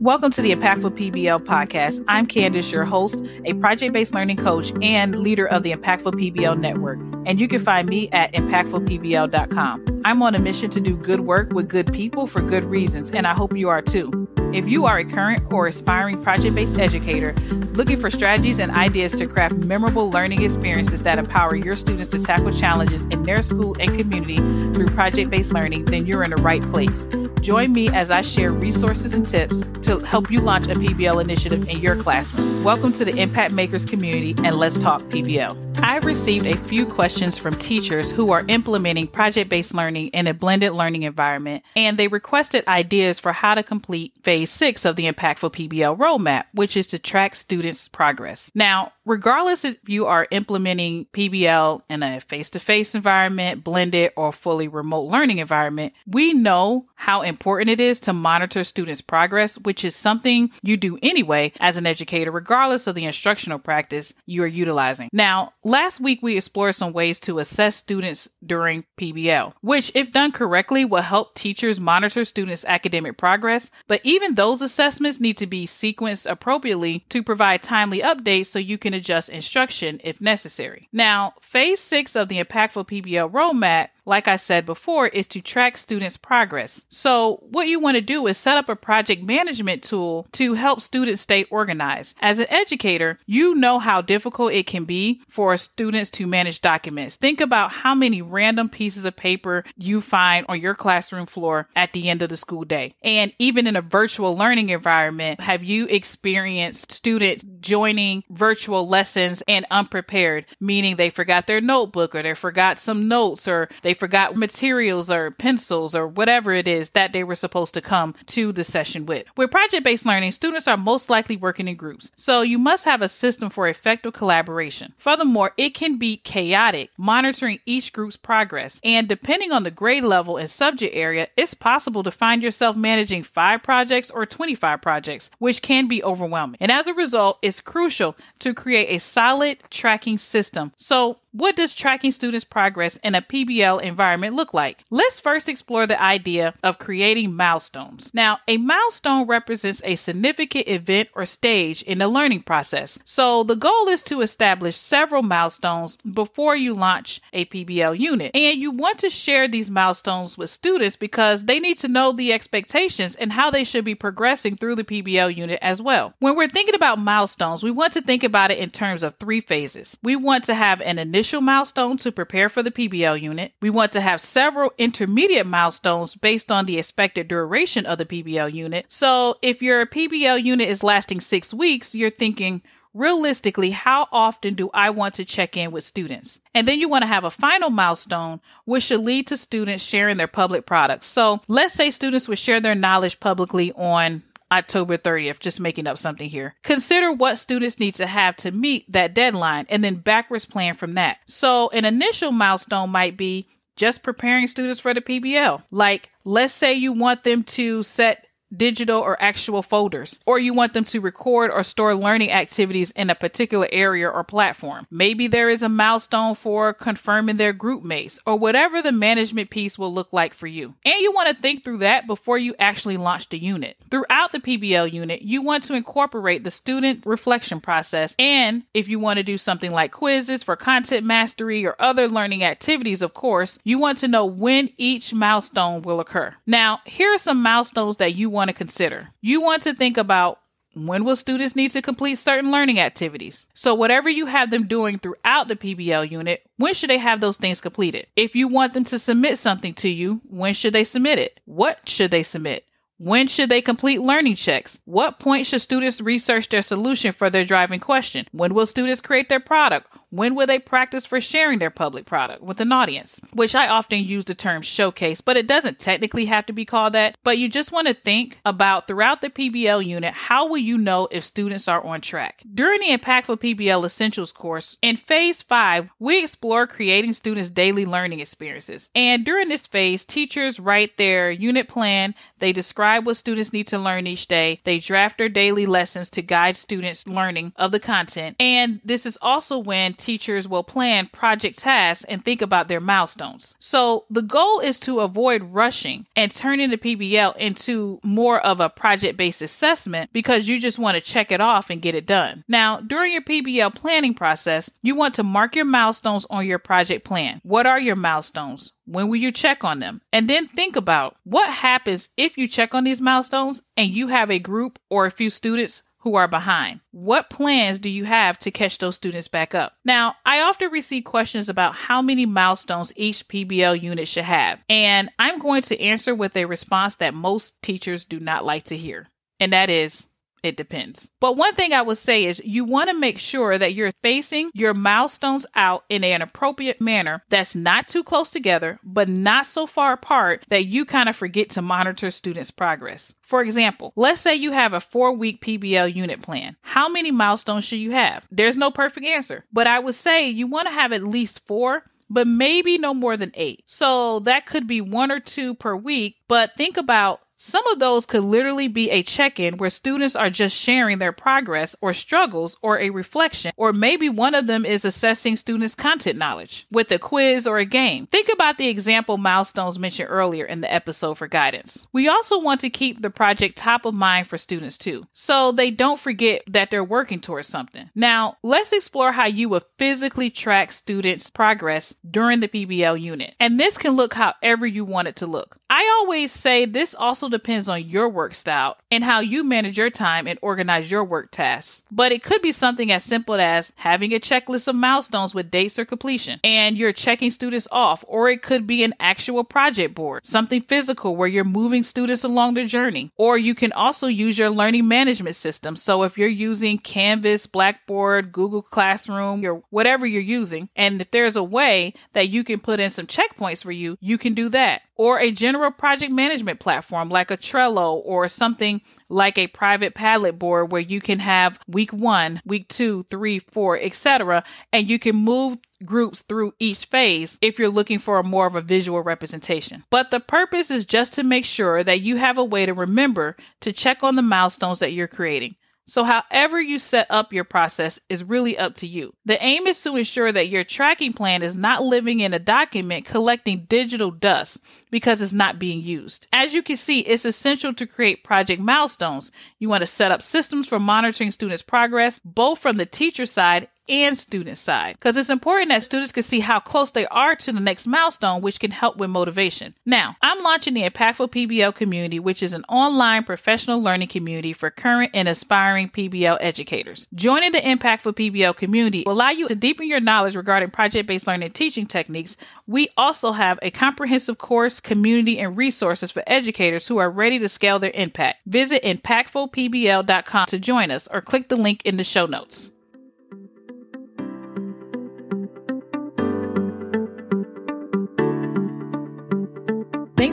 Welcome to the Impactful PBL podcast. I'm Candice, your host, a project based learning coach and leader of the Impactful PBL network. And you can find me at impactfulpbl.com. I'm on a mission to do good work with good people for good reasons, and I hope you are too. If you are a current or aspiring project based educator looking for strategies and ideas to craft memorable learning experiences that empower your students to tackle challenges in their school and community through project based learning, then you're in the right place. Join me as I share resources and tips to help you launch a PBL initiative in your classroom. Welcome to the Impact Makers community and let's talk PBL. I've received a few questions from teachers who are implementing project based learning in a blended learning environment, and they requested ideas for how to complete phase six of the Impactful PBL roadmap, which is to track students' progress. Now, regardless if you are implementing PBL in a face to face environment, blended, or fully remote learning environment, we know how important it is to monitor students' progress, which is something you do anyway as an educator, regardless of the instructional practice you are utilizing. Now, last week we explored some ways to assess students during PBL, which, if done correctly, will help teachers monitor students' academic progress. But even those assessments need to be sequenced appropriately to provide timely updates so you can adjust instruction if necessary. Now, phase six of the Impactful PBL roadmap like I said before, is to track students' progress. So, what you want to do is set up a project management tool to help students stay organized. As an educator, you know how difficult it can be for students to manage documents. Think about how many random pieces of paper you find on your classroom floor at the end of the school day. And even in a virtual learning environment, have you experienced students joining virtual lessons and unprepared, meaning they forgot their notebook or they forgot some notes or they forgot materials or pencils or whatever it is that they were supposed to come to the session with. With project based learning, students are most likely working in groups, so you must have a system for effective collaboration. Furthermore, it can be chaotic monitoring each group's progress, and depending on the grade level and subject area, it's possible to find yourself managing five projects or 25 projects, which can be overwhelming. And as a result, it's crucial to create a solid tracking system. So, what does tracking students' progress in a PBL environment look like? Let's first explore the idea of creating milestones. Now, a milestone represents a significant event or stage in the learning process. So, the goal is to establish several milestones before you launch a PBL unit. And you want to share these milestones with students because they need to know the expectations and how they should be progressing through the PBL unit as well. When we're thinking about milestones, we want to think about it in terms of three phases. We want to have an initial milestone to prepare for the PBL unit. We want to have several intermediate milestones based on the expected duration of the PBL unit. So if your PBL unit is lasting six weeks, you're thinking, realistically, how often do I want to check in with students? And then you want to have a final milestone, which should lead to students sharing their public products. So let's say students would share their knowledge publicly on October 30th, just making up something here. Consider what students need to have to meet that deadline and then backwards plan from that. So, an initial milestone might be just preparing students for the PBL. Like, let's say you want them to set digital or actual folders, or you want them to record or store learning activities in a particular area or platform. Maybe there is a milestone for confirming their group mates, or whatever the management piece will look like for you. And you want to think through that before you actually launch the unit. Throughout the PBL unit, you want to incorporate the student reflection process, and if you want to do something like quizzes for content mastery or other learning activities, of course, you want to know when each milestone will occur. Now, here are some milestones that you want want to consider. You want to think about when will students need to complete certain learning activities? So, whatever you have them doing throughout the PBL unit, when should they have those things completed? If you want them to submit something to you, when should they submit it? What should they submit? When should they complete learning checks? What point should students research their solution for their driving question? When will students create their product? When will they practice for sharing their public product with an audience? Which I often use the term showcase, but it doesn't technically have to be called that. But you just want to think about throughout the PBL unit, how will you know if students are on track? During the Impactful PBL Essentials course, in phase five, we explore creating students' daily learning experiences. And during this phase, teachers write their unit plan, they describe what students need to learn each day, they draft their daily lessons to guide students' learning of the content. And this is also when teachers will plan project tasks and think about their milestones. So the goal is to avoid rushing and turning the PBL into more of a project based assessment because you just want to check it off and get it done. Now, during your PBL planning process, you want to mark your milestones on your project plan. What are your milestones? When will you check on them? And then think about what happens if you check on these milestones and you have a group or a few students who are behind. What plans do you have to catch those students back up? Now, I often receive questions about how many milestones each PBL unit should have, and I'm going to answer with a response that most teachers do not like to hear, and that is it depends. But one thing I would say is you want to make sure that you're facing your milestones out in an appropriate manner that's not too close together, but not so far apart that you kind of forget to monitor students' progress. For example, let's say you have a four week PBL unit plan. How many milestones should you have? There's no perfect answer, but I would say you want to have at least four but maybe no more than eight. So that could be one or two per week. But think about some of those could literally be a check in where students are just sharing their progress or struggles or a reflection, or maybe one of them is assessing students' content knowledge with a quiz or a game. Think about the example milestones mentioned earlier in the episode for guidance. We also want to keep the project top of mind for students too, so they don't forget that they're working towards something. Now, let's explore how you would physically track students' progress during the PBL unit. And this can look however you want it to look. I always say this also depends on your work style and how you manage your time and organize your work tasks. But it could be something as simple as having a checklist of milestones with dates or completion, and you're checking students off, or it could be an actual project board, something physical where you're moving students along their journey. Or you can also use your learning management system. So if you're using Canvas, Blackboard, Google Classroom, or whatever you're using, and if there's a way that you can put in some checkpoints for you, you can do that or a general project management platform like a Trello or something like a private Padlet board where you can have week one, week two, three, four, etc. And you can move groups through each phase if you're looking for a more of a visual representation. But the purpose is just to make sure that you have a way to remember to check on the milestones that you're creating. So, however you set up your process is really up to you. The aim is to ensure that your tracking plan is not living in a document collecting digital dust because it's not being used. As you can see, it's essential to create project milestones. You want to set up systems for monitoring students' progress, both from the teacher side and student side because it's important that students can see how close they are to the next milestone, which can help with motivation. Now, I'm launching the Impactful PBL community, which is an online professional learning community for current and aspiring PBL educators. Joining the Impactful PBL community will allow you to deepen your knowledge regarding project based learning teaching techniques. We also have a comprehensive course, community, and resources for educators who are ready to scale their impact. Visit impactfulpbl.com to join us or click the link in the show notes.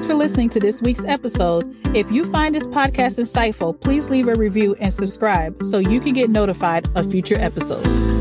For listening to this week's episode. If you find this podcast insightful, please leave a review and subscribe so you can get notified of future episodes.